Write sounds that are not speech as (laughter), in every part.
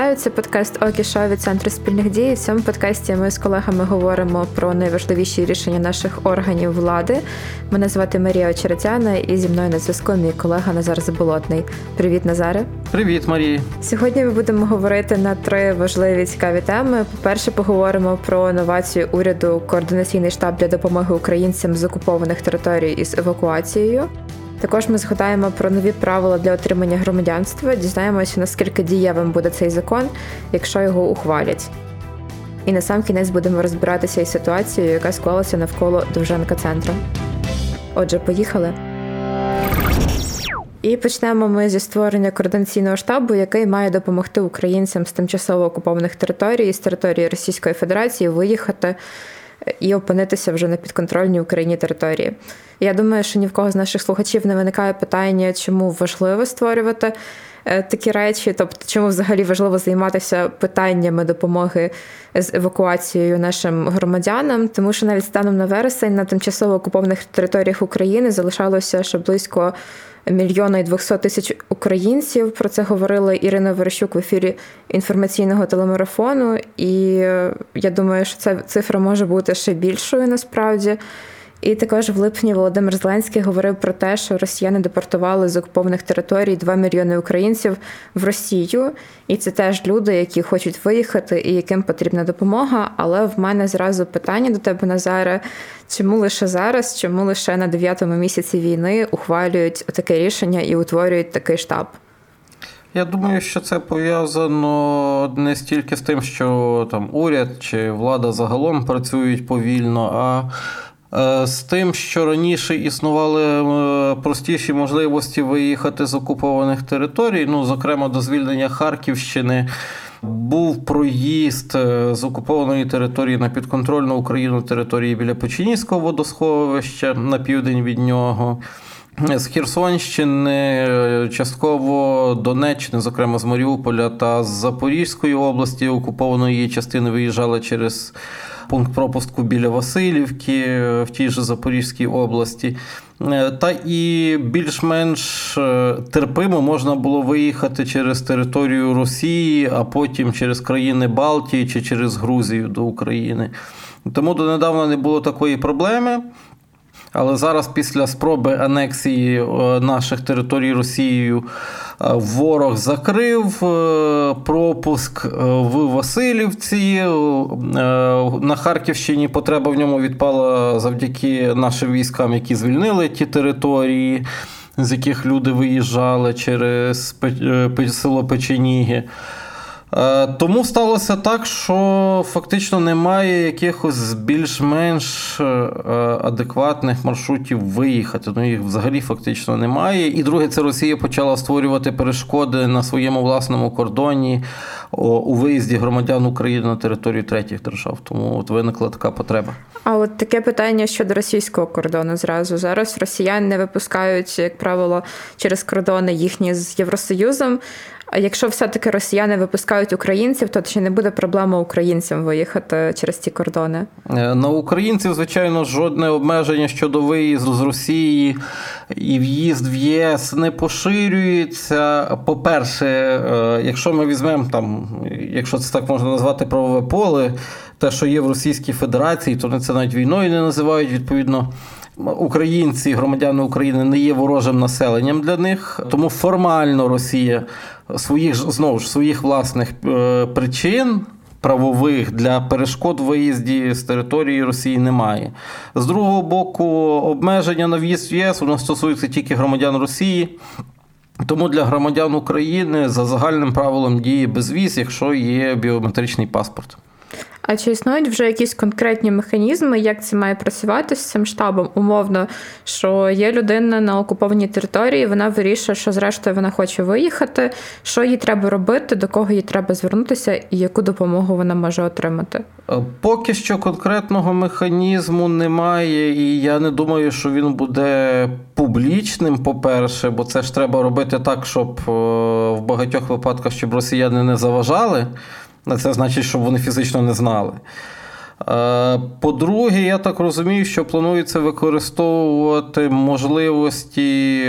Вітаю, це подкаст Окі Шоу від центру спільних дій. В цьому подкасті ми з колегами говоримо про найважливіші рішення наших органів влади. Мене звати Марія Очеретяна, і зі мною на зв'язку мій колега Назар Заболотний. Привіт, Назаре. Привіт, Марія. Сьогодні ми будемо говорити на три важливі цікаві теми. По-перше, поговоримо про новацію уряду координаційний штаб для допомоги українцям з окупованих територій із евакуацією. Також ми згадаємо про нові правила для отримання громадянства, дізнаємося, наскільки дієвим буде цей закон, якщо його ухвалять. І на сам кінець будемо розбиратися із ситуацією, яка склалася навколо Довженка центру. Отже, поїхали. І почнемо ми зі створення координаційного штабу, який має допомогти українцям з тимчасово окупованих територій з території Російської Федерації виїхати і опинитися вже на підконтрольній Україні території. Я думаю, що ні в кого з наших слухачів не виникає питання, чому важливо створювати такі речі, тобто чому взагалі важливо займатися питаннями допомоги з евакуацією нашим громадянам, тому що навіть станом на вересень на тимчасово окупованих територіях України залишалося ще близько мільйона і двохсот тисяч українців. Про це говорила Ірина Верещук в ефірі інформаційного телемарафону. І е, я думаю, що ця цифра може бути ще більшою насправді. І також в липні Володимир Зеленський говорив про те, що росіяни депортували з окупованих територій 2 мільйони українців в Росію, і це теж люди, які хочуть виїхати і яким потрібна допомога. Але в мене зразу питання до тебе, Назаре: чому лише зараз, чому лише на дев'ятому місяці війни ухвалюють таке рішення і утворюють такий штаб? Я думаю, що це пов'язано не стільки з тим, що там уряд чи влада загалом працюють повільно, а з тим, що раніше існували е, простіші можливості виїхати з окупованих територій, ну, зокрема, до звільнення Харківщини. Був проїзд е, з окупованої території на підконтрольну Україну території біля Печенівського водосховища на південь від нього. З Херсонщини, частково Донеччини, зокрема з Маріуполя та з Запорізької області окупованої частини виїжджали через пункт пропуску біля Васильівки в тій же Запорізькій області. Е, та і більш-менш е, терпимо можна було виїхати через територію Росії, а потім через країни Балтії чи через Грузію до України. Тому донедавна не було такої проблеми. Але зараз, після спроби анексії е, наших територій Росією, е, ворог закрив е, пропуск в Васильівці. На Харківщині потреба в ньому відпала завдяки нашим військам, які звільнили ті території, з яких люди виїжджали через село Печеніги. Е, тому сталося так, що фактично немає якихось більш-менш е, адекватних маршрутів виїхати. Ну їх взагалі фактично немає. І друге, це Росія почала створювати перешкоди на своєму власному кордоні у виїзді громадян України на територію третіх держав. Тому от виникла така потреба. А от таке питання щодо російського кордону зразу зараз росіяни не випускають, як правило, через кордони їхні з Євросоюзом. А якщо все-таки росіяни випускають українців, то чи не буде проблема українцям виїхати через ці кордони? Е, на українців, звичайно, жодне обмеження щодо виїзду з Росії і в'їзд в ЄС не поширюється. По-перше, е, якщо ми візьмемо там, якщо це так можна назвати правове поле, те, що є в Російській Федерації, то це навіть війною не називають відповідно українці, громадяни України не є ворожим населенням для них, тому формально Росія своїх знову ж своїх власних е, причин. Правових для перешкод виїзді з території Росії немає. З другого боку, обмеження на в'їзд в ЄС воно стосується тільки громадян Росії. Тому для громадян України за загальним правилом діє безвіз, якщо є біометричний паспорт. А чи існують вже якісь конкретні механізми, як це має працювати з цим штабом? Умовно, що є людина на окупованій території, вона вирішує, що зрештою вона хоче виїхати, що їй треба робити, до кого їй треба звернутися, і яку допомогу вона може отримати? Е, поки що конкретного механізму немає, і я не думаю, що він буде публічним. По-перше, бо це ж треба робити так, щоб е, в багатьох випадках щоб росіяни не заважали. Це значить, щоб вони фізично не знали. Е, по-друге, я так розумію, що планується використовувати можливості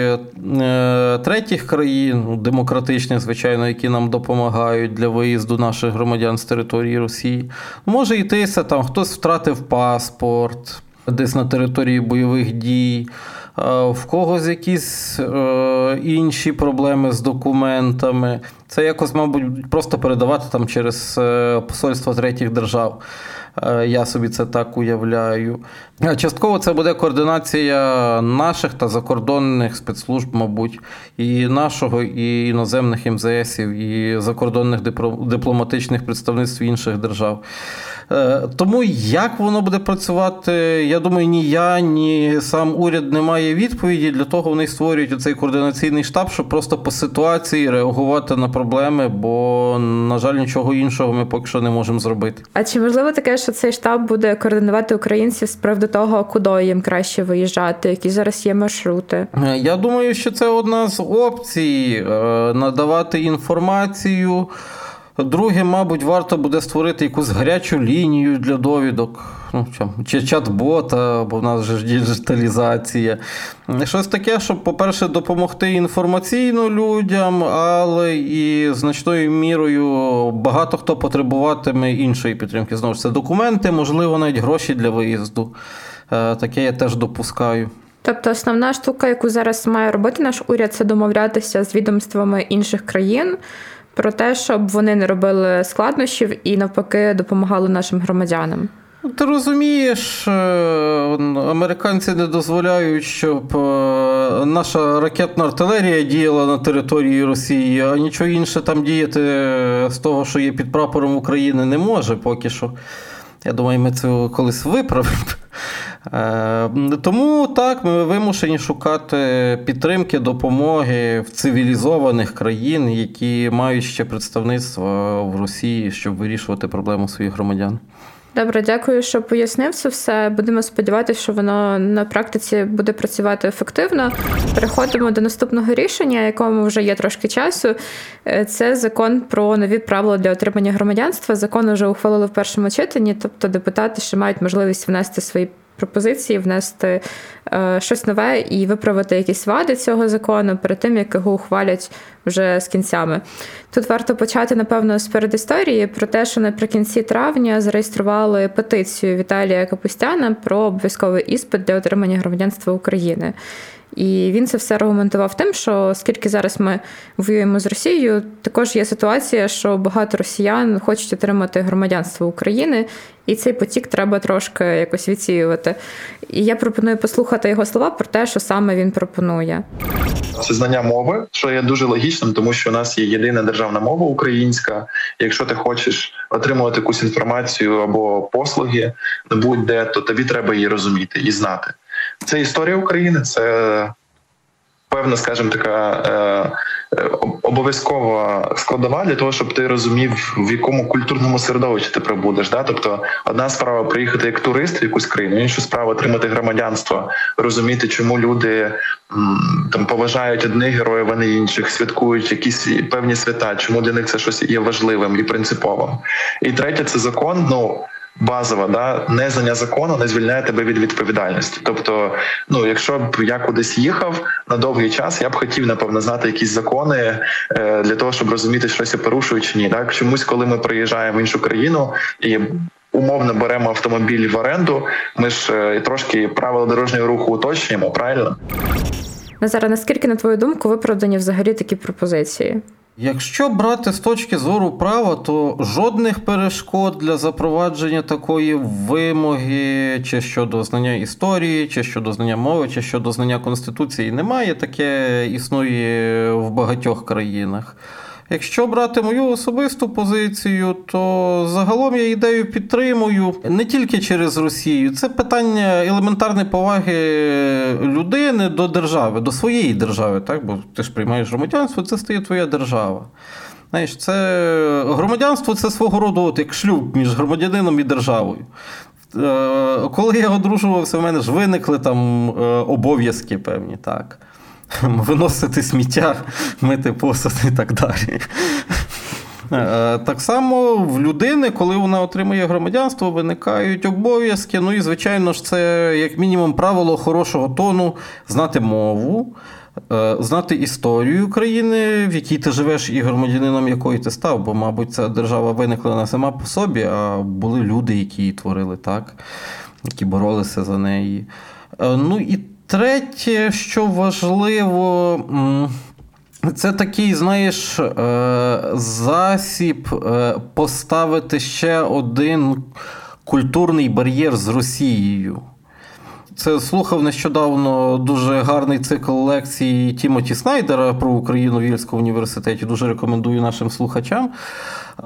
е, третіх країн, ну, демократичних, звичайно, які нам допомагають для виїзду наших громадян з території Росії. Може йтися там, хтось втратив паспорт десь на території бойових дій. В когось якісь е, інші проблеми з документами. Це якось, мабуть, просто передавати там через е, посольство третіх держав. Е, я собі це так уявляю. Частково це буде координація наших та закордонних спецслужб, мабуть, і нашого, і іноземних МЗСів, і закордонних дипломатичних представництв інших держав. Е, тому як воно буде працювати, я думаю, ні я, ні сам уряд не має відповіді. Для того вони створюють цей координаційний штаб, щоб просто по ситуації реагувати на проблеми, бо, на жаль, нічого іншого ми поки що не можемо зробити. А чи можливо таке, що цей штаб буде координувати українців з приводу того, куди їм краще виїжджати, які зараз є маршрути? Е, я думаю, що це одна з опцій е, надавати інформацію. Друге, мабуть, варто буде створити якусь гарячу лінію для довідок, ну, чи чат-бота, бо в нас ж діджиталізація. Щось таке, щоб, по-перше, допомогти інформаційно людям, але і значною мірою багато хто потребуватиме іншої підтримки. Знову ж це документи, можливо, навіть гроші для виїзду. Е, таке я теж допускаю. Тобто основна штука, яку зараз має робити наш уряд, це домовлятися з відомствами інших країн про те, щоб вони не робили складнощів і навпаки допомагали нашим громадянам. Ти розумієш, е, американці не дозволяють, щоб е, наша ракетна артилерія діяла на території Росії, а нічого інше там діяти з того, що є під прапором України, не може поки що. Я думаю, ми це колись виправимо. Е, тому так, ми вимушені шукати підтримки, допомоги в цивілізованих країн, які мають ще представництво в Росії, щоб вирішувати проблему своїх громадян. Добре, дякую, що пояснив це все. Будемо сподіватися, що воно на практиці буде працювати ефективно. Переходимо до наступного рішення, якому вже є трошки часу. Е, це закон про нові правила для отримання громадянства. Закон вже ухвалили в першому читанні, тобто депутати ще мають можливість внести свої пропозиції внести е, щось нове і виправити якісь вади цього закону перед тим, як його ухвалять вже з кінцями. Тут варто почати, напевно, з передісторії про те, що наприкінці травня зареєстрували петицію Віталія Капустяна про обов'язковий іспит для отримання громадянства України. І він це все аргументував тим, що оскільки зараз ми воюємо з Росією, також є ситуація, що багато росіян хочуть отримати громадянство України, і цей потік треба трошки якось відсіювати. І я пропоную послухати його слова про те, що саме він пропонує. Це знання мови, що є дуже логічним, тому що у нас є єдина державна мова українська. Якщо ти хочеш отримувати якусь інформацію або послуги, будь-де, то тобі треба її розуміти і знати. Це історія України, це певна, скажімо, така е, е, обов'язкова складова для того, щоб ти розумів, в якому культурному середовищі ти прибудеш. Да? Тобто, одна справа приїхати як турист в якусь країну, інша справа отримати громадянство, розуміти, чому люди там поважають одних героїв, а не інших, святкують якісь певні свята, чому для них це щось є важливим і принциповим. І третє це закон. Ну базова, да незнання закону не звільняє тебе від відповідальності. Тобто, ну якщо б я кудись їхав на довгий час, я б хотів напевно знати якісь закони е, для того, щоб розуміти, щось я порушую чи ні. Так чомусь, коли ми приїжджаємо в іншу країну і умовно беремо автомобіль в оренду, ми ж е, трошки правила дорожнього руху уточнюємо, правильно. Назара, наскільки на твою думку виправдані взагалі такі пропозиції? Якщо брати з точки зору права, то жодних перешкод для запровадження такої вимоги, чи щодо знання історії, чи щодо знання мови, чи щодо знання конституції немає. Таке існує в багатьох країнах. Якщо брати мою особисту позицію, то загалом я ідею підтримую не тільки через Росію. Це питання елементарної поваги людини до держави, до своєї держави. Так? Бо ти ж приймаєш громадянство, це стає твоя держава. Знаєш, це Громадянство це свого роду от, як шлюб між громадянином і державою. Е, коли я одружувався, в мене ж виникли там е, обов'язки певні. так. (laughs) виносити сміття, мити посуд і так далі. Е, так само в людини, коли вона отримує громадянство, виникають обов'язки. Ну і, звичайно ж, це як мінімум правило хорошого тону знати мову. Е, знати історію країни, в якій ти живеш, і громадянином якої ти став, бо, мабуть, ця держава виникла не сама по собі, а були люди, які її творили так, які боролися за неї. Е, ну і третє, що важливо, це такий, знаєш, е, засіб поставити ще один культурний бар'єр з Росією. Це слухав нещодавно дуже гарний цикл лекцій Тімоті Снайдера про Україну в Єльському університеті. Дуже рекомендую нашим слухачам.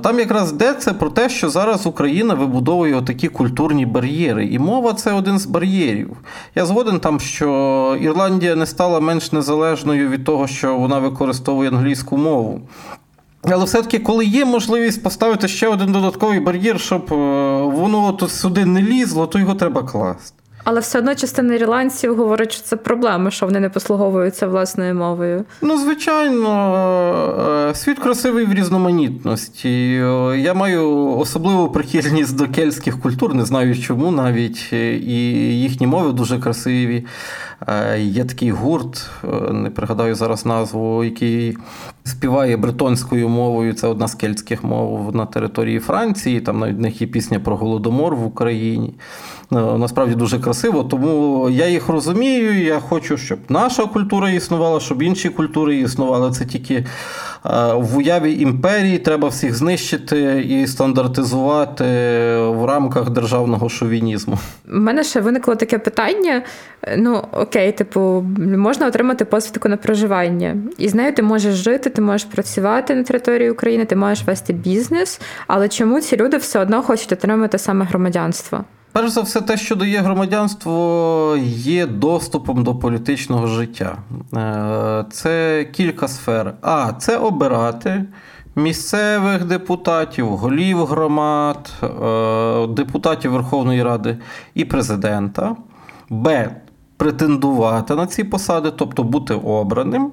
Там якраз йдеться про те, що зараз Україна вибудовує такі культурні бар'єри, і мова це один з бар'єрів. Я згоден там, що Ірландія не стала менш незалежною від того, що вона використовує англійську мову. Але все-таки, коли є можливість поставити ще один додатковий бар'єр, щоб е, воно тут сюди не лізло, то його треба класти. Але все одно частина ірландців говорить, що це проблема, що вони не послуговуються власною мовою. Ну, звичайно, е, світ красивий в різноманітності. Я маю особливу прихильність до кельтських культур, не знаю чому навіть. І їхні мови дуже красиві. Е, є такий гурт, е, не пригадаю зараз назву, який співає бретонською мовою. Це одна з кельтських мов на території Франції. Там навіть в них є пісня про голодомор в Україні. Е, насправді дуже красиво, тому я їх розумію. Я хочу, щоб наша культура існувала, щоб інші культури існували. Це тільки в уяві імперії треба всіх знищити і стандартизувати в рамках державного шовінізму. У мене ще виникло таке питання: ну окей, типу, можна отримати посвідку на проживання, і з нею ти можеш жити, ти можеш працювати на території України, ти можеш вести бізнес. Але чому ці люди все одно хочуть отримати саме громадянство? Перш за все, те, що дає громадянство, є доступом до політичного життя. Е, це кілька сфер. А, це обирати місцевих депутатів, голів громад, е, депутатів Верховної Ради і президента. Б. Претендувати на ці посади, тобто бути обраним.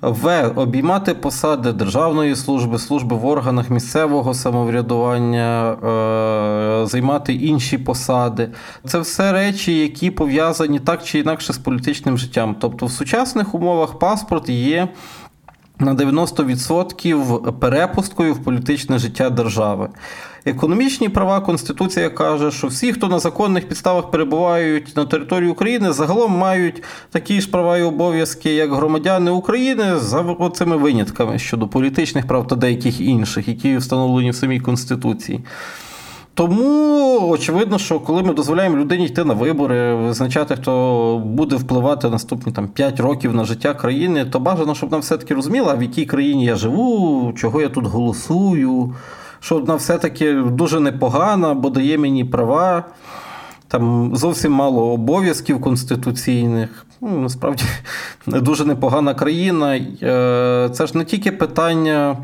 В. Обіймати посади державної служби, служби в органах місцевого самоврядування, е, займати інші посади. Це все речі, які пов'язані так чи інакше з політичним життям. Тобто, в сучасних умовах паспорт є на 90% перепусткою в політичне життя держави. Економічні права Конституція каже, що всі, хто на законних підставах перебувають на території України, загалом мають такі ж права і обов'язки, як громадяни України, за цими винятками щодо політичних прав та деяких інших, які встановлені в самій Конституції. Тому очевидно, що коли ми дозволяємо людині йти на вибори, визначати, хто буде впливати наступні там 5 років на життя країни, то бажано, щоб вона все-таки розуміла, в якій країні я живу, чого я тут голосую, що вона все-таки дуже непогана, бо дає мені права. Там зовсім мало обов'язків конституційних. Ну, Насправді (laughs) дуже непогана країна. Е, це ж не тільки питання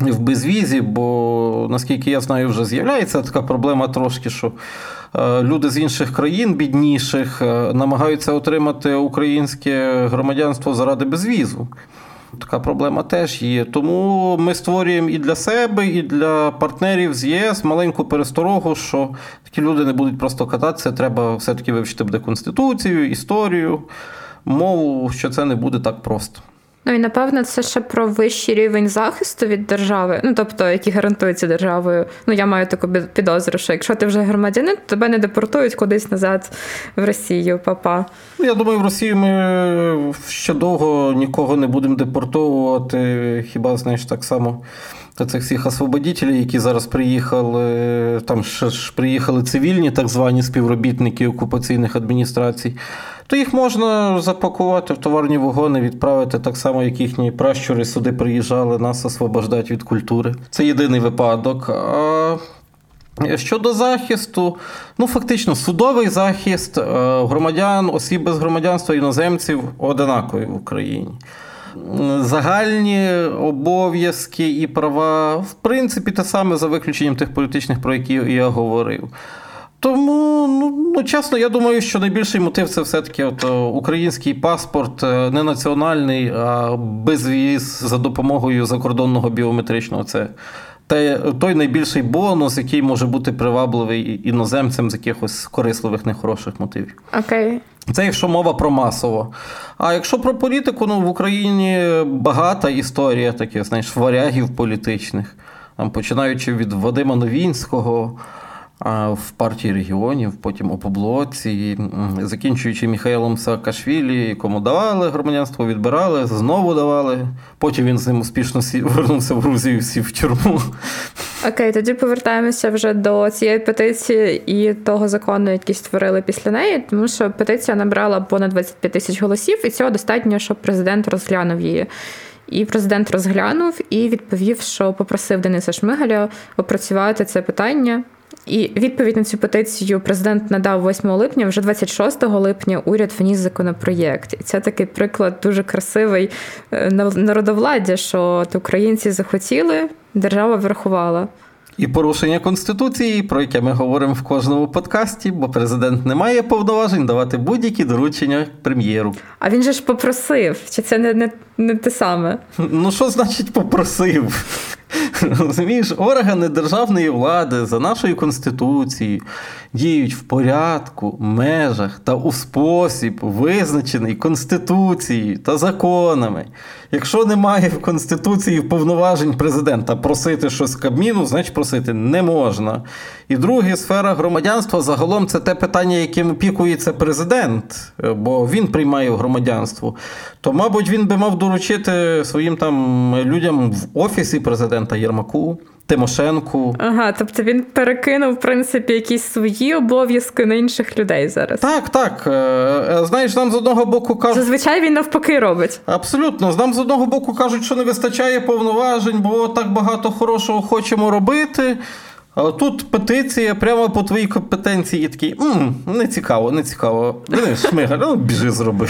в безвізі, бо наскільки я знаю, вже з'являється така проблема трошки, що е, люди з інших країн, бідніших, е, намагаються отримати українське громадянство заради безвізу. Така проблема теж є. Тому ми створюємо і для себе, і для партнерів з ЄС маленьку пересторогу, що такі люди не будуть просто кататися, треба все-таки вивчити буде конституцію, історію, мову, що це не буде так просто. Ну і напевно це ще про вищий рівень захисту від держави, ну тобто, який гарантується державою. Ну я маю таку підозру, що якщо ти вже громадянин, то тебе не депортують кудись назад в Росію, папа. Ну, я думаю, в Росію ми ще довго нікого не будемо депортовувати. Хіба знаєш так само? Та цих всіх освободітелів, які зараз приїхали, там ж приїхали цивільні так звані співробітники окупаційних адміністрацій то їх можна запакувати в товарні вагони, відправити так само, як їхні пращури сюди приїжджали, нас освобождати від культури. Це єдиний випадок. А Щодо захисту, ну фактично судовий захист е, громадян, осіб без громадянства іноземців одинаковий в Україні. Загальні обов'язки і права, в принципі, те саме за виключенням тих політичних, про які я говорив. Тому, ну, ну чесно, я думаю, що найбільший мотив це все-таки от, е, український паспорт, е, не національний, а безвіз за допомогою закордонного біометричного. Це те, той найбільший бонус, який може бути привабливий іноземцям з якихось корисливих, нехороших мотивів. Окей. Це якщо мова про масово. А якщо про політику, ну в Україні багата історія таких, знаєш, варягів політичних, там, починаючи від Вадима Новінського в партії регіонів, потім опоблоці, закінчуючи Михайлом Саакашвілі, якому давали громадянство, відбирали, знову давали. Потім він з ним успішно вернувся в Грузію, сів в тюрму. Окей, тоді повертаємося вже до цієї петиції і того закону, який створили після неї, тому що петиція набрала понад 25 тисяч голосів, і цього достатньо, щоб президент розглянув її. І президент розглянув і відповів, що попросив Дениса Шмигаля опрацювати це питання. І відповідь на цю петицію президент надав 8 липня, вже 26 липня уряд вніс законопроєкт. І це такий приклад дуже красивий е, народовладдя, що от українці захотіли, держава врахувала. І порушення конституції, про яке ми говоримо в кожному подкасті, бо президент не має повноважень давати будь-які доручення прем'єру. А він же ж попросив, чи це не, не, не те саме? Ну що значить попросив? Розумієш, органи державної влади за нашою конституцією діють в порядку, межах та у спосіб, визначений Конституцією та законами. Якщо немає в Конституції повноважень президента просити щось Кабміну, значить просити не можна. І друге, сфера громадянства загалом це те питання, яким опікується президент, бо він приймає громадянство. То, мабуть, він би мав доручити своїм там людям в офісі президента Єрмаку. Тимошенку. Ага, тобто він перекинув, в принципі, якісь свої обов'язки на інших людей зараз. Так, так. Е, е, знаєш, нам з одного боку кажуть. Зазвичай він навпаки робить. Абсолютно. Нам з одного боку кажуть, що не вистачає повноважень, бо так багато хорошого хочемо робити. Тут петиція прямо по твоїй компетенції і такий м не цікаво, не цікаво. Шмигаль, ну біжи зроби.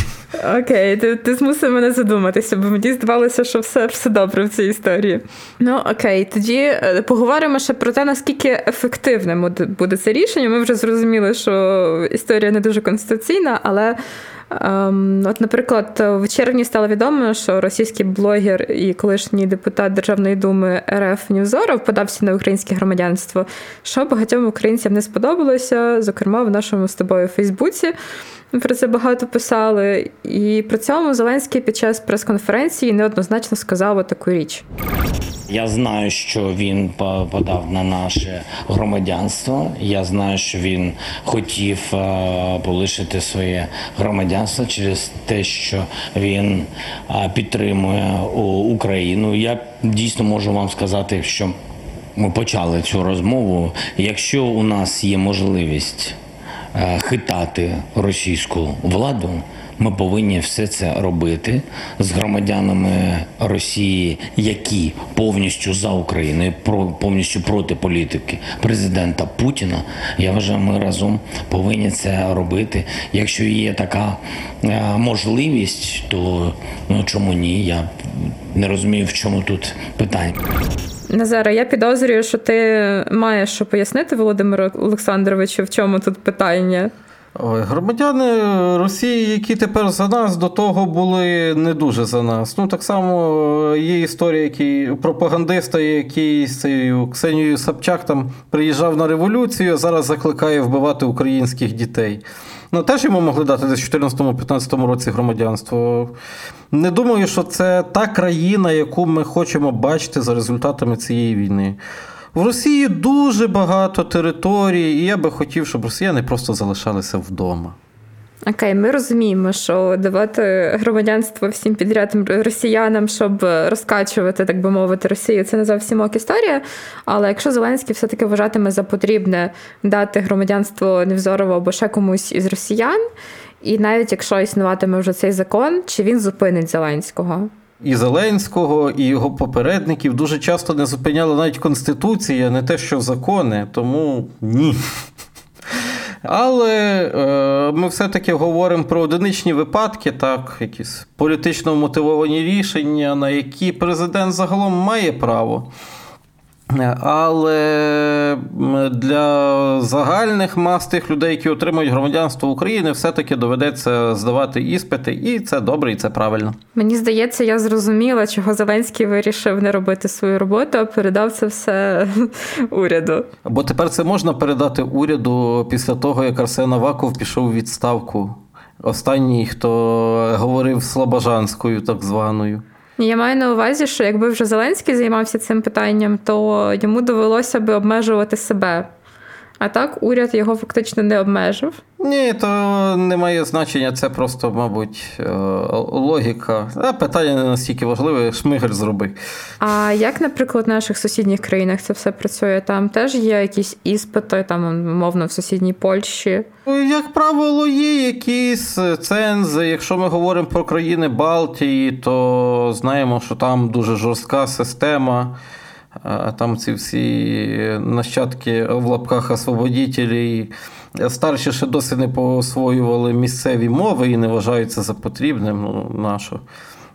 Окей, ти ти змусив мене задуматися, бо мені здавалося, що все все добре в цій історії. Ну окей, тоді е, поговоримо ще про те, наскільки ефективним буде це рішення. Ми вже зрозуміли, що історія не дуже конституційна, але. Ем, от, наприклад, в червні стало відомо, що російський блогер і колишній депутат Державної думи РФ Нівзоров подався на українське громадянство, що багатьом українцям не сподобалося, зокрема в нашому з тобою Фейсбуці. Про це багато писали. І при цьому Зеленський під час прес-конференції неоднозначно сказав таку річ. Я знаю, що він подав на наше громадянство. Я знаю, що він хотів е, полишити своє громадянство через те, що він е, підтримує Україну. Я дійсно можу вам сказати, що ми почали цю розмову. Якщо у нас є можливість е, хитати російську владу. Ми повинні все це робити з громадянами Росії, які повністю за Україну, повністю проти політики президента Путіна. Я вважаю, ми разом повинні це робити. Якщо є така е, можливість, то ну чому ні? Я не розумію, в чому тут питання. Назара, я підозрюю, що ти маєш що пояснити Володимиру Олександровичу, в чому тут питання. Ой, Громадяни Росії, які тепер за нас, до того були не дуже за нас. Ну, так само е, є історія, який пропагандиста, який з цією Ксенією Собчак там приїжджав на революцію, а зараз закликає вбивати українських дітей. Ну, теж йому могли дати десь в 2014-15 році громадянство. Не думаю, що це та країна, яку ми хочемо бачити за результатами цієї війни. В Росії дуже багато територій, і я би хотів, щоб росіяни просто залишалися вдома. Окей, ми розуміємо, що давати громадянство всім підряд росіянам, щоб розкачувати, так би мовити, Росію, це не зовсім ок історія. Але якщо Зеленський все-таки вважатиме за потрібне дати громадянство Невзорову або ще комусь із росіян, і навіть якщо існуватиме вже цей закон, чи він зупинить Зеленського? і Зеленського, і його попередників дуже часто не зупиняла навіть Конституція, не те, що закони, тому ні. Але е, ми все-таки говоримо про одиничні випадки, так, якісь політично мотивовані рішення, на які президент загалом має право. Але для загальних мас тих людей, які отримують громадянство України, все-таки доведеться здавати іспити, і це добре, і це правильно. Мені здається, я зрозуміла, чого Зеленський вирішив не робити свою роботу, а передав це все (laughs) уряду. Бо тепер це можна передати уряду після того, як Арсен Аваков пішов у відставку. Останній, хто говорив слобожанською, так званою. Я маю на увазі, що якби вже Зеленський займався цим питанням, то йому довелося би обмежувати себе. А так уряд його фактично не обмежив. Ні, то не має значення, це просто, мабуть, е, логіка. А питання не настільки важливе, шмигель зроби. А як, наприклад, в наших сусідніх країнах це все працює? Там теж є якісь іспити, там, мовно, в сусідній Польщі. Як правило, є якісь цензи. Якщо ми говоримо про країни Балтії, то знаємо, що там дуже жорстка система. Там ці всі нащадки в лапках освободітелі старші ще досі не посвоювали місцеві мови і не вважаються за потрібним. Ну, нащо?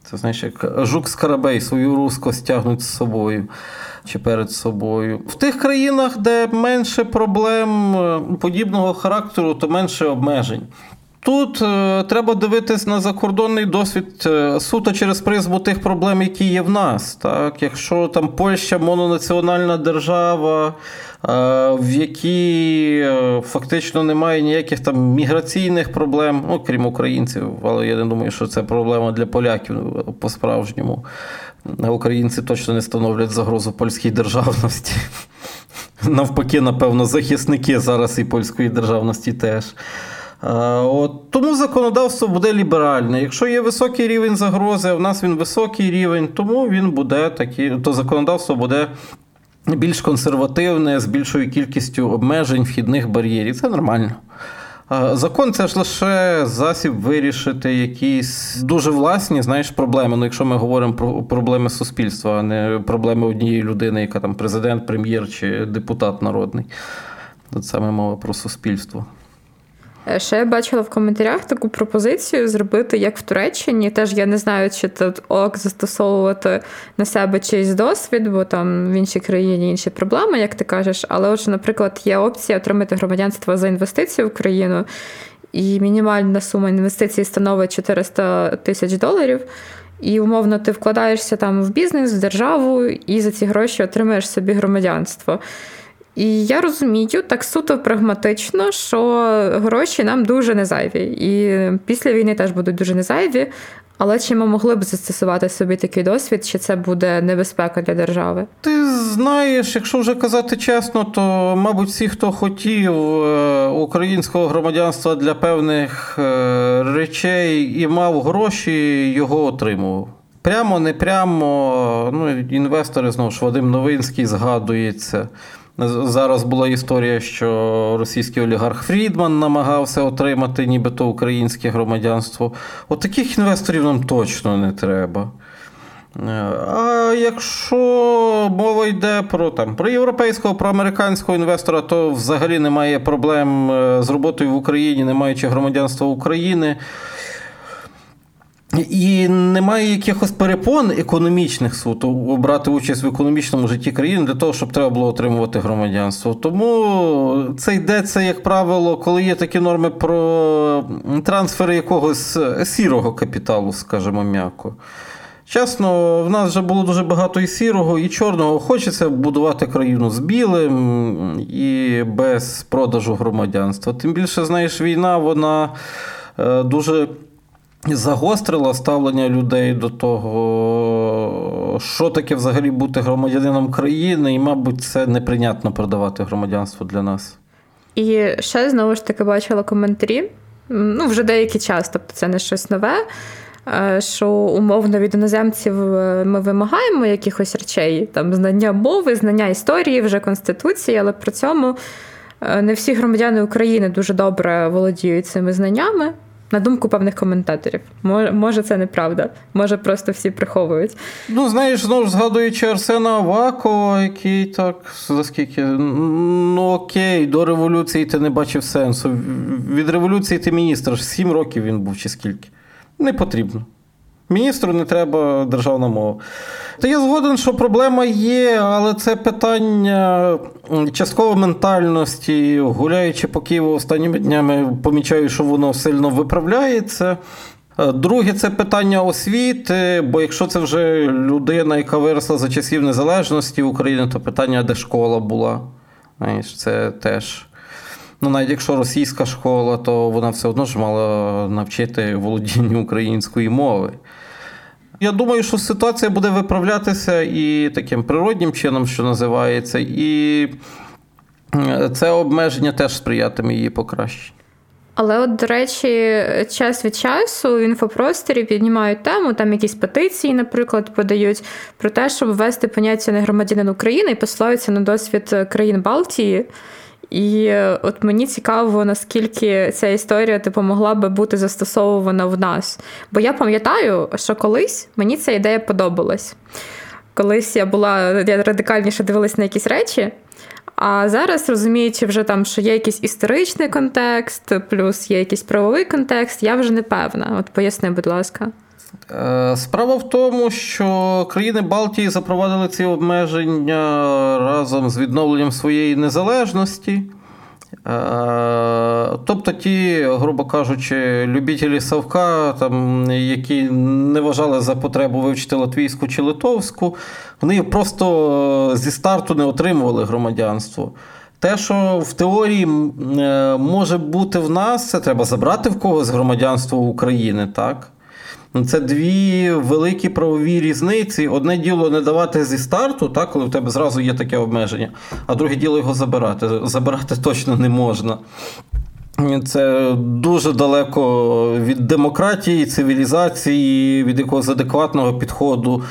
Це знаєш, як жук Скарабей свою руску стягнуть з собою чи перед собою. В тих країнах, де менше проблем подібного характеру, то менше обмежень. Тут е, треба дивитись на закордонний досвід е, суто через призму тих проблем, які є в нас. Так? Якщо там Польща мононаціональна держава, е, в якій е, фактично немає ніяких там міграційних проблем, ну, крім українців, але я не думаю, що це проблема для поляків по-справжньому. Українці точно не становлять загрозу польській державності. (laughs) Навпаки, напевно, захисники зараз і польської державності теж. От, Тому законодавство буде ліберальне. Якщо є високий рівень загрози, а в нас він високий рівень, тому він буде такий, то законодавство буде більш консервативне, з більшою кількістю обмежень, вхідних бар'єрів. Це нормально. Закон це ж лише засіб вирішити якісь дуже власні знаєш, проблеми. Ну, якщо ми говоримо про проблеми суспільства, а не проблеми однієї людини, яка там президент, прем'єр чи депутат народний. Тут саме мова про суспільство. Е, ще я бачила в коментарях таку пропозицію зробити, як в Туреччині. Теж я не знаю, чи тут ок застосовувати на себе чийсь досвід, бо там в іншій країні інші проблеми, як ти кажеш. Але, отже, наприклад, є опція отримати громадянство за інвестицію в країну, і мінімальна сума інвестицій становить 400 тисяч доларів. І умовно ти вкладаєшся там в бізнес, в державу, і за ці гроші отримаєш собі громадянство. І я розумію так суто прагматично, що гроші нам дуже не зайві. І після війни теж будуть дуже не зайві. Але чи ми могли б застосувати собі такий досвід, чи це буде небезпека для держави? Ти знаєш, якщо вже казати чесно, то мабуть всі, хто хотів е, українського громадянства для певних е, речей і мав гроші, його отримував. Прямо, не прямо. Ну, інвестори знову ж Вадим Новинський згадується. Зараз була історія, що російський олігарх Фрідман намагався отримати нібито українське громадянство. От таких інвесторів нам точно не треба. А якщо мова йде про там, про європейського, про американського інвестора, то взагалі немає проблем е, з роботою в Україні, не маючи громадянства України. І немає якихось перепон економічних суто брати участь в економічному житті країни для того, щоб треба було отримувати громадянство. Тому це йдеться, як правило, коли є такі норми про трансфери якогось сірого капіталу, скажімо м'яко. Чесно, в нас вже було дуже багато і сірого, і чорного. Хочеться будувати країну з білим і без продажу громадянства. Тим більше, знаєш, війна, вона е, дуже загострила ставлення людей до того, що таке взагалі бути громадянином країни, і, мабуть, це неприйнятно продавати громадянство для нас. І ще знову ж таки бачила коментарі. Ну, вже деякий час, тобто це не щось нове. Е, що умовно від іноземців е, ми вимагаємо якихось речей, там знання мови, знання історії, вже конституції, але при цьому е, не всі громадяни України дуже добре володіють цими знаннями на думку певних коментаторів. Може, це неправда, може, просто всі приховують. Ну, знаєш, знову згадуючи Арсена Авакова, який так за скільки. Ну окей, до революції ти не бачив сенсу. Від революції ти міністр, сім років він був чи скільки. Не потрібно. Міністру не треба державна мова. Та я згоден, що проблема є, але це питання частково ментальності. Гуляючи по Києву останніми днями, помічаю, що воно сильно виправляється. Е, друге, це питання освіти, бо якщо це вже людина, яка виросла за часів незалежності України, то питання, де школа була. Знаєш, Це теж. Ну, навіть якщо російська школа, то вона все одно ж мала навчити володінню української мови. Я думаю, що ситуація буде виправлятися і таким природнім чином, що називається, і це обмеження теж сприятиме її покращенню. Але, от, до речі, час від часу в інфопросторі піднімають тему, там якісь петиції, наприклад, подають про те, щоб ввести поняття не громадянин України і посилаються на досвід країн Балтії. І от мені цікаво, наскільки ця історія типу, могла би бути застосована в нас. Бо я пам'ятаю, що колись мені ця ідея подобалась. Колись я була я радикальніше дивилась на якісь речі. А зараз розуміючи, вже там, що є якийсь історичний контекст, плюс є якийсь правовий контекст, я вже не певна. От поясни, будь ласка. Е, справа в тому, що країни Балтії запровадили ці обмеження разом з відновленням своєї незалежності. Е, тобто ті, грубо кажучи, любітелі Савка, там, які не вважали за потребу вивчити латвійську чи литовську, вони просто зі старту не отримували громадянство. Те, що в теорії е, може бути в нас, це треба забрати в когось громадянство України, так? Ну, це дві великі правові різниці. Одне діло не давати зі старту, так, коли в тебе зразу є таке обмеження, а друге діло його забирати. Забирати точно не можна. Це дуже далеко від демократії, цивілізації, від якогось адекватного підходу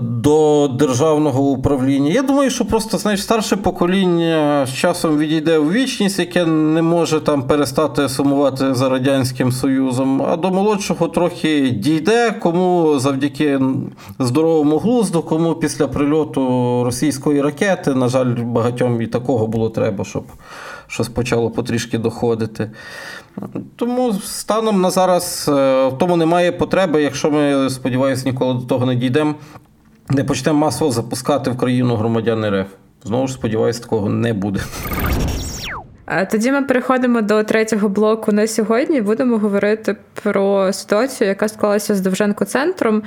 до державного управління. Я думаю, що просто знаєш, старше покоління з часом відійде у вічність, яке не може там перестати сумувати за Радянським Союзом, а до молодшого трохи дійде, кому завдяки здоровому глузду, кому після прильоту російської ракети, на жаль, багатьом і такого було треба, щоб щось почало потрішки доходити. Тому станом на зараз е, в тому немає потреби, якщо ми, сподіваюся, ніколи до того не дійдемо, не почнемо масово запускати в країну громадян РФ. Знову ж сподіваюся, такого не буде. Тоді ми переходимо до третього блоку на сьогодні. Будемо говорити про ситуацію, яка склалася з Довженко центром.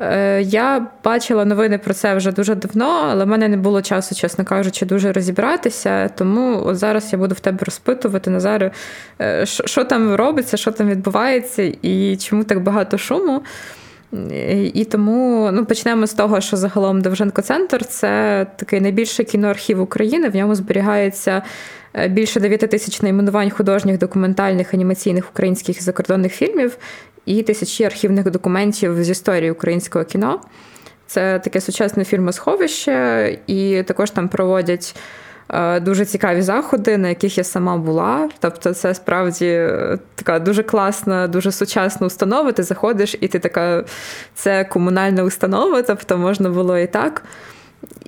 Е, я бачила новини про це вже дуже давно, але в мене не було часу, чесно кажучи, дуже розібратися. Тому от зараз я буду в тебе розпитувати, Назаре, е, що там робиться, що там відбувається, і чому так багато шуму. І тому ну, почнемо з того, що загалом Довженко Центр це такий найбільший кіноархів України. В ньому зберігається е, більше 9 тисяч найменувань художніх, документальних, анімаційних українських і закордонних фільмів і тисячі архівних документів з історії українського кіно. Це таке сучасне фільмосховище, і також там проводять. Е, дуже цікаві заходи, на яких я сама була. Тобто, це справді е, така дуже класна, дуже сучасна установа. Ти заходиш, і ти така, це комунальна установа, тобто можна було і так.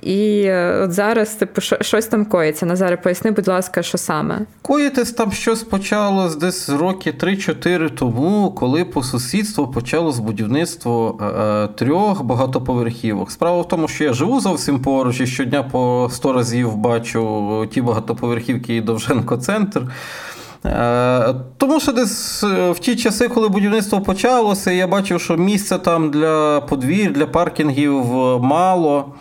І е, от зараз, типу, щось там коїться. Назаре, поясни, будь ласка, що саме? Коїтись там щось почалось десь роки 3-4 тому, коли по сусідству почалось будівництво е, е, трьох багатоповерхівок. Справа в тому, що я живу зовсім поруч і щодня по 100 разів бачу ті багатоповерхівки і Довженко центр. Тому що десь в ті часи, коли будівництво почалося, я бачив, що місця там для подвір, для паркінгів мало.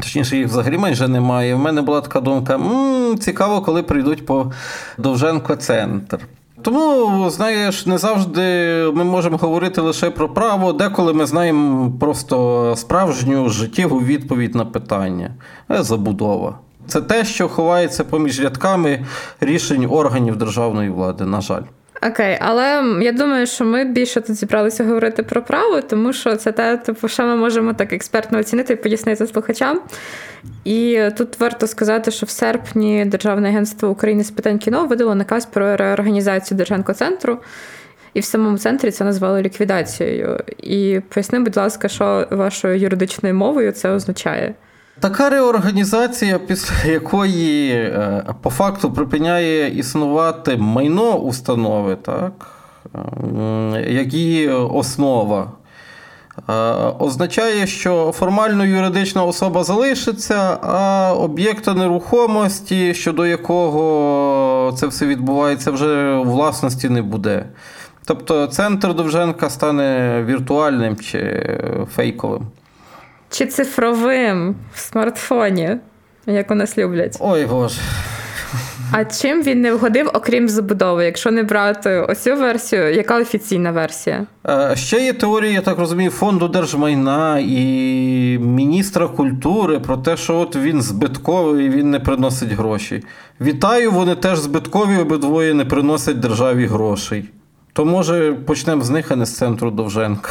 Точніше, їх взагалі майже немає. В мене була така думка: м-м, цікаво, коли прийдуть по Довженко центр. Тому, знаєш, не завжди ми можемо говорити лише про право, деколи ми знаємо просто справжню життєву відповідь на питання. Е, забудова. Це те, що ховається поміж рядками рішень органів державної влади, на жаль. Окей, але я думаю, що ми більше тут зібралися говорити про право, тому що це те, типу, що ми можемо так експертно оцінити і пояснити слухачам. І тут варто сказати, що в серпні Державне агентство України з питань кіно видало наказ про реорганізацію Держанкоцентру. І в самому центрі це назвали ліквідацією. І поясни, будь ласка, що вашою юридичною мовою це означає. Така реорганізація, після (laughs) якої е, по факту припиняє існувати майно установи, так? як її основа. Означає, що формально юридична особа залишиться, а об'єкта нерухомості, щодо якого це все відбувається, вже власності не буде. Тобто центр Довженка стане віртуальним чи фейковим. Чи цифровим в смартфоні, як у нас люблять. Ой Боже. А чим він не вгодив, окрім забудови? Якщо не брати оцю версію, яка офіційна версія? Е, ще є теорія, я так розумію, фонду держмайна і міністра культури про те, що от він збитковий і він не приносить гроші. Вітаю, вони теж збиткові, обидвоє не приносять державі грошей. То може почнемо з них, а не з центру Довженка.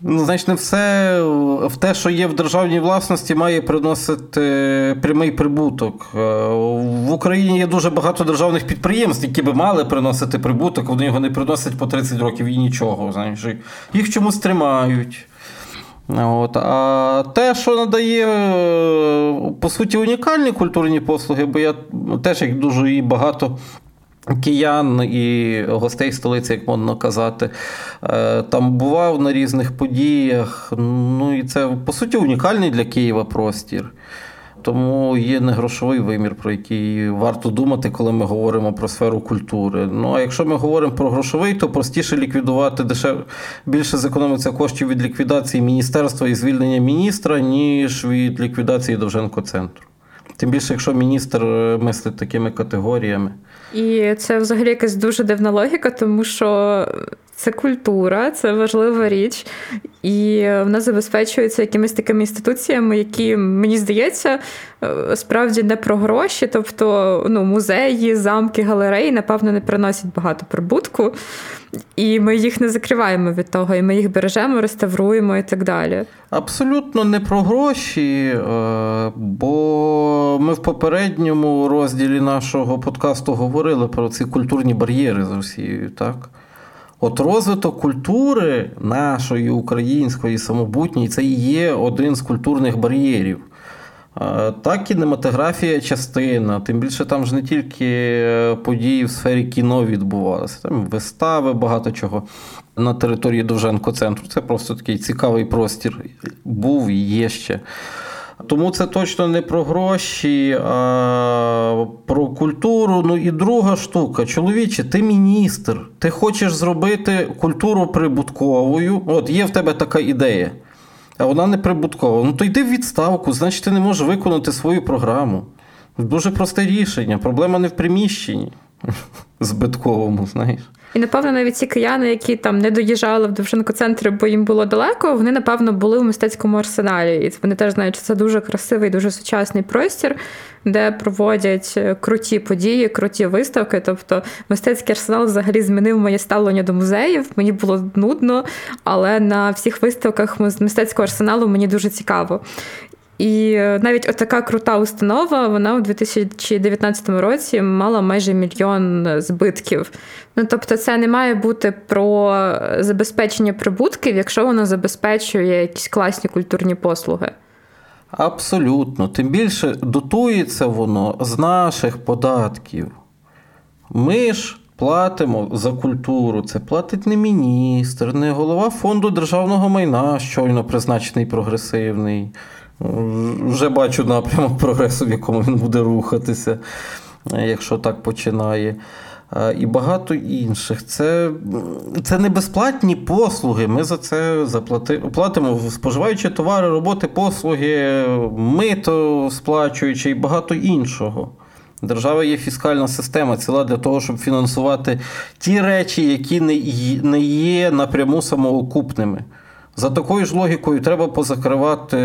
Ну, значить, не все в те, що є в державній власності, має приносити прямий прибуток. Е, в Україні є дуже багато державних підприємств, які би мали приносити прибуток, вони його не приносять по 30 років і нічого. Знаєш, Їх чомусь тримають. От. А те, що надає, по суті, унікальні культурні послуги, бо я теж як дуже багато Киян і гостей столиці, як можна казати, е, там бував на різних подіях. Ну і це по суті унікальний для Києва простір. Тому є не грошовий вимір, про який варто думати, коли ми говоримо про сферу культури. Ну а якщо ми говоримо про грошовий, то простіше ліквідувати дешев... більше зекономиться коштів від ліквідації міністерства і звільнення міністра, ніж від ліквідації Довженко центру. Тим більше, якщо міністр е, мислить такими категоріями. І це взагалі якась дуже дивна логіка, тому що це культура, це важлива річ, і вона забезпечується якимись такими інституціями, які, мені здається, е, справді не про гроші. Тобто ну, музеї, замки, галереї, напевно, не приносять багато прибутку. І ми їх не закриваємо від того, і ми їх бережемо, реставруємо і так далі. Абсолютно не про гроші, е, бо ми в попередньому розділі нашого подкасту говорили про ці культурні бар'єри з Росією, так? От розвиток культури нашої української самобутньої це і є один з культурних бар'єрів. Так, кінематографія частина, тим більше там ж не тільки е, події в сфері кіно відбувалися, там вистави, багато чого на території Довженко центру. Це просто такий цікавий простір. Був і є ще. Тому це точно не про гроші, а про культуру. Ну і друга штука. Чоловіче, ти міністр, ти хочеш зробити культуру прибутковою. От є в тебе така ідея, а вона не прибуткова. Ну то йди в відставку, значить, ти не можеш виконати свою програму. Дуже просте рішення. Проблема не в приміщенні (laughs) збитковому, знаєш. І, напевно, навіть ці кияни, які там не доїжджали в Довженко-центр, бо їм було далеко, вони, напевно, були у мистецькому арсеналі. І вони теж знають, що це дуже красивий, дуже сучасний простір, де проводять е, круті події, круті виставки. Тобто, мистецький арсенал взагалі змінив моє ставлення до музеїв. Мені було нудно, але на всіх виставках мистецького арсеналу мені дуже цікаво. І е, навіть отака крута установа, вона у 2019 році мала майже мільйон збитків. Ну тобто, це не має бути про забезпечення прибутків, якщо воно забезпечує якісь класні культурні послуги. Абсолютно. Тим більше дотується воно з наших податків. Ми ж платимо за культуру. Це платить не міністр, не голова фонду державного майна, щойно призначений прогресивний. Вже бачу напрямок прогресу, в якому він буде рухатися, якщо так починає. І багато інших. Це це не безплатні послуги. Ми за це заплати, платимо, споживаючи товари, роботи, послуги, мито сплачуючи і багато іншого. Держава є фіскальна система ціла для того, щоб фінансувати ті речі, які не є напряму самоокупними. За такою ж логікою треба позакривати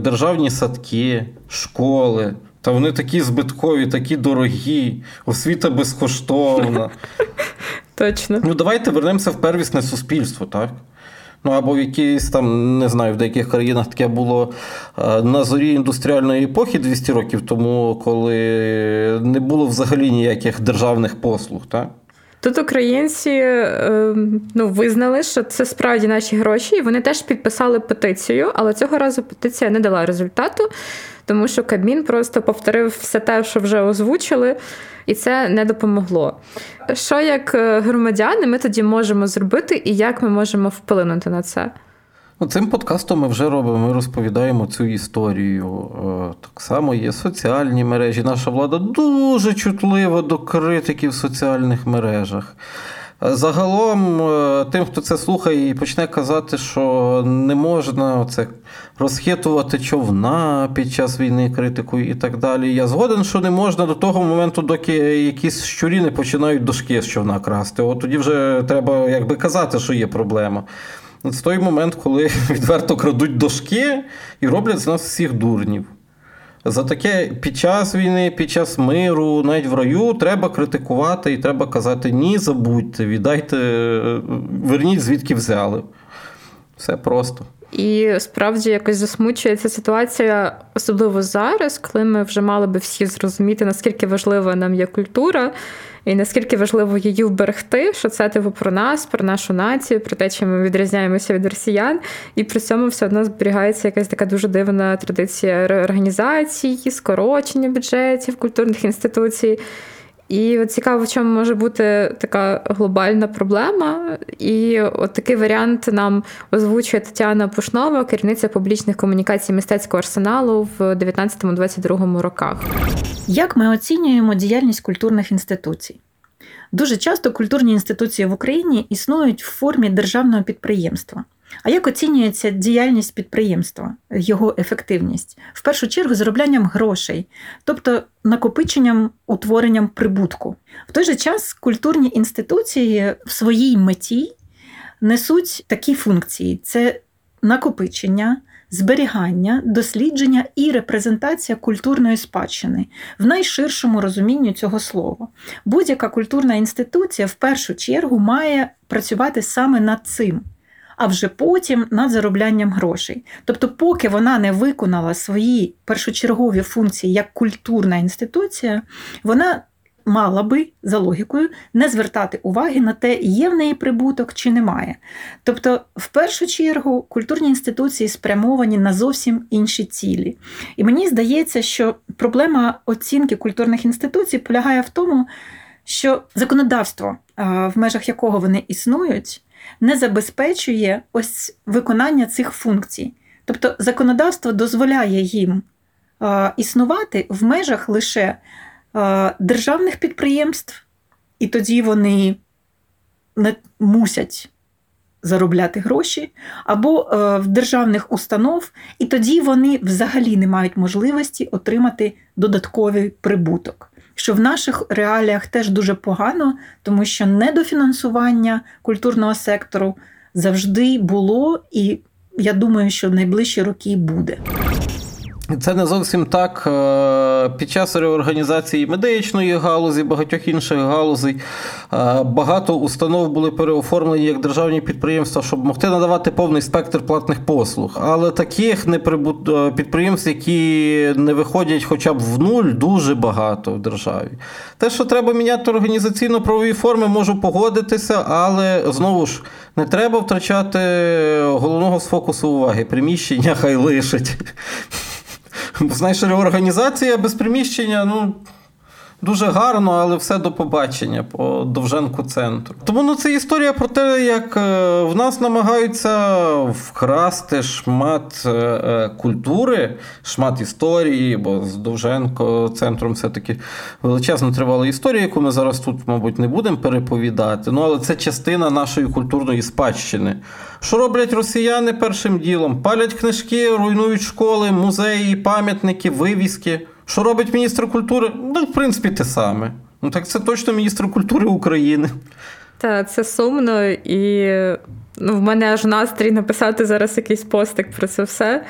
державні садки, школи. Та вони такі збиткові, такі дорогі, освіта безкоштовна. (laughs) Точно. Ну, давайте вернемося в первісне суспільство, так? Ну, або в якійсь там, не знаю, в деяких країнах таке було е, на зорі індустріальної епохи 200 років тому, коли не було взагалі ніяких державних послуг, так? Тут українці е, ну, визнали, що це справді наші гроші, і вони теж підписали петицію, але цього разу петиція не дала результату, тому що Кабмін просто повторив все те, що вже озвучили. і це не допомогло. Що як е, громадяни ми тоді можемо зробити, і як ми можемо вплинути на це? Ну, цим подкастом ми вже робимо, ми розповідаємо цю історію. Е, так само є соціальні мережі. Наша влада дуже чутлива до критики в соціальних мережах. Загалом, е, тим, хто це слухає і почне казати, що не можна це розхитувати човна під час війни критикою і так далі. Я згоден, що не можна до того моменту, доки якісь щурі не починають дошки з човна красти. От тоді вже треба якби казати, що є проблема. Це той момент, коли (laughs) відверто крадуть дошки і роблять з нас всіх дурнів. За таке під час війни, під час миру, навіть в раю, треба критикувати і треба казати ні, забудьте, віддайте, верніть, звідки взяли. Все просто. І справді якось засмучує ця ситуація, особливо зараз, коли ми вже мали би всі зрозуміти, наскільки важлива нам є культура, і наскільки важливо її вберегти, що це типу про нас, про нашу націю, про те, чим ми відрізняємося від росіян, і при цьому все одно зберігається якась така дуже дивна традиція реорганізації, скорочення бюджетів культурних інституцій. І от цікаво, в чому може бути така глобальна проблема. І от такий варіант нам озвучує Тетяна Пушнова, керівниця публічних комунікацій мистецького арсеналу в 19-22 роках. Як ми оцінюємо діяльність культурних інституцій? Дуже часто культурні інституції в Україні існують в формі державного підприємства. А як оцінюється діяльність підприємства, його ефективність? В першу чергу зароблянням грошей, тобто накопиченням, утворенням прибутку. В той же час культурні інституції в своїй меті несуть такі функції: це накопичення, зберігання, дослідження і репрезентація культурної спадщини в найширшому розумінні цього слова. Будь-яка культурна інституція в першу чергу має працювати саме над цим а вже потім над зароблянням грошей. Тобто, поки вона не виконала свої першочергові функції як культурна інституція, вона мала би за логікою не звертати уваги на те, є в неї прибуток чи немає. Тобто, в першу чергу, культурні інституції спрямовані на зовсім інші цілі. І мені здається, що проблема оцінки культурних інституцій полягає в тому, що законодавство, в межах якого вони існують, не забезпечує ось виконання цих функцій. Тобто законодавство дозволяє їм існувати в межах лише державних підприємств, і тоді вони не мусять заробляти гроші, або в державних установ, і тоді вони взагалі не мають можливості отримати додатковий прибуток що в наших реаліях теж дуже погано, тому що недофінансування культурного сектору завжди було, і я думаю, що в найближчі роки буде. Це не зовсім так. Е, під час реорганізації медичної галузі, багатьох інших галузей, е, багато установ були переоформлені як державні підприємства, щоб могти надавати повний спектр платних послуг. Але таких е, підприємств, які не виходять хоча б в нуль, дуже багато в державі. Те, що треба міняти організаційно-правові форми, можу погодитися, але знову ж не треба втрачати головного з фокусу уваги. Приміщення хай лишить. Знаєш, реорганізація без приміщення, ну. Дуже гарно, але все до побачення по Довженку центру. Тому ну, це історія про те, як е, в нас намагаються вкрасти шмат е, е, культури, шмат історії, бо з Довженко центром все-таки величезно тривала історія, яку ми зараз тут, мабуть, не будемо переповідати. Ну, але це частина нашої культурної спадщини. Що роблять росіяни першим ділом? Палять книжки, руйнують школи, музеї, пам'ятники, вивіски. Що робить міністр культури? Ну, в принципі, те саме. Ну так це точно міністр культури України. Так, це сумно, і ну, в мене аж настрій написати зараз якийсь постик про це все.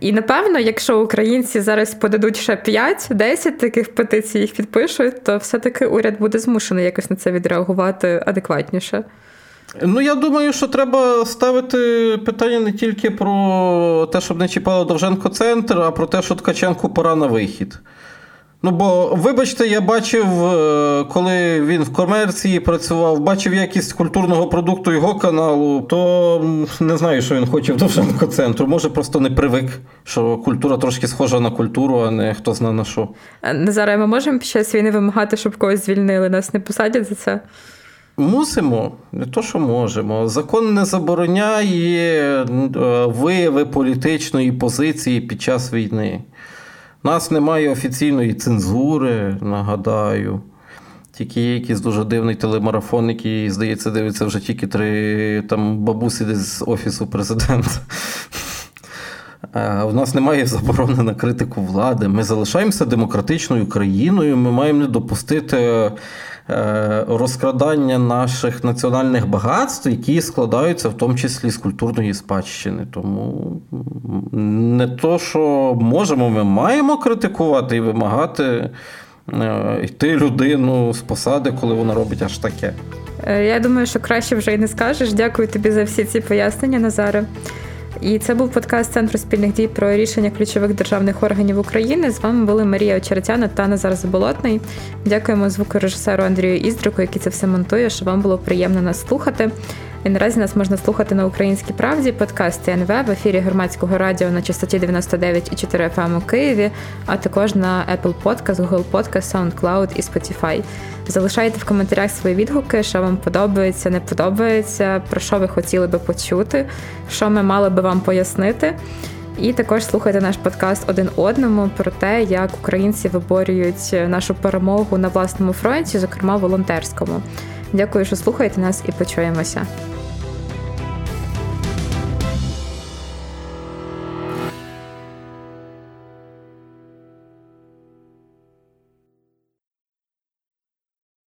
І напевно, якщо українці зараз подадуть ще 5-10 таких петицій, їх підпишуть, то все-таки уряд буде змушений якось на це відреагувати адекватніше. Ну, я думаю, що треба ставити питання не тільки про те, щоб не чіпало Довженко центр, а про те, що Ткаченку пора на вихід. Ну, бо, вибачте, я бачив, е, коли він в комерції працював, бачив якість культурного продукту його каналу, то не знаю, що він хоче в Довженко центру. Може, просто не привик, що культура трошки схожа на культуру, а не хто знає на що. Назаре, ми можемо під час війни вимагати, щоб когось звільнили, нас не посадять за це. Мусимо, не то, що можемо. Закон не забороняє е, вияви політичної позиції під час війни. У нас немає офіційної цензури, нагадаю. Тільки є якийсь дуже дивний телемарафон, який, здається, дивиться вже тільки три там бабусі десь з Офісу президента. (laughs) У нас немає заборони на критику влади. Ми залишаємося демократичною країною. Ми маємо не допустити е, розкрадання наших національних багатств, які складаються в тому числі з культурної спадщини. Тому не то, що можемо, ми маємо критикувати і вимагати е, йти людину з посади, коли вона робить аж таке. Е, я думаю, що краще вже й не скажеш. Дякую тобі за всі ці пояснення, Назаре. І це був подкаст Центру спільних дій про рішення ключових державних органів України. З вами були Марія Очеретяна та Назар Заболотний. Дякуємо звукорежисеру Андрію Іздрику, який це все монтує, щоб вам було приємно нас слухати. І наразі нас можна слухати на українській правді, подкасті НВ в ефірі громадського радіо на частоті 99,4 FM у Києві, а також на Apple Podcast, Google Podcast, SoundCloud і Spotify. Залишайте в коментарях свої відгуки, що вам подобається, не подобається, про що ви хотіли би почути, що ми мали би вам пояснити. І також слухайте наш подкаст один одному про те, як українці виборюють нашу перемогу на власному фронті, зокрема волонтерському. Дякую, що слухаєте нас, і почуємося.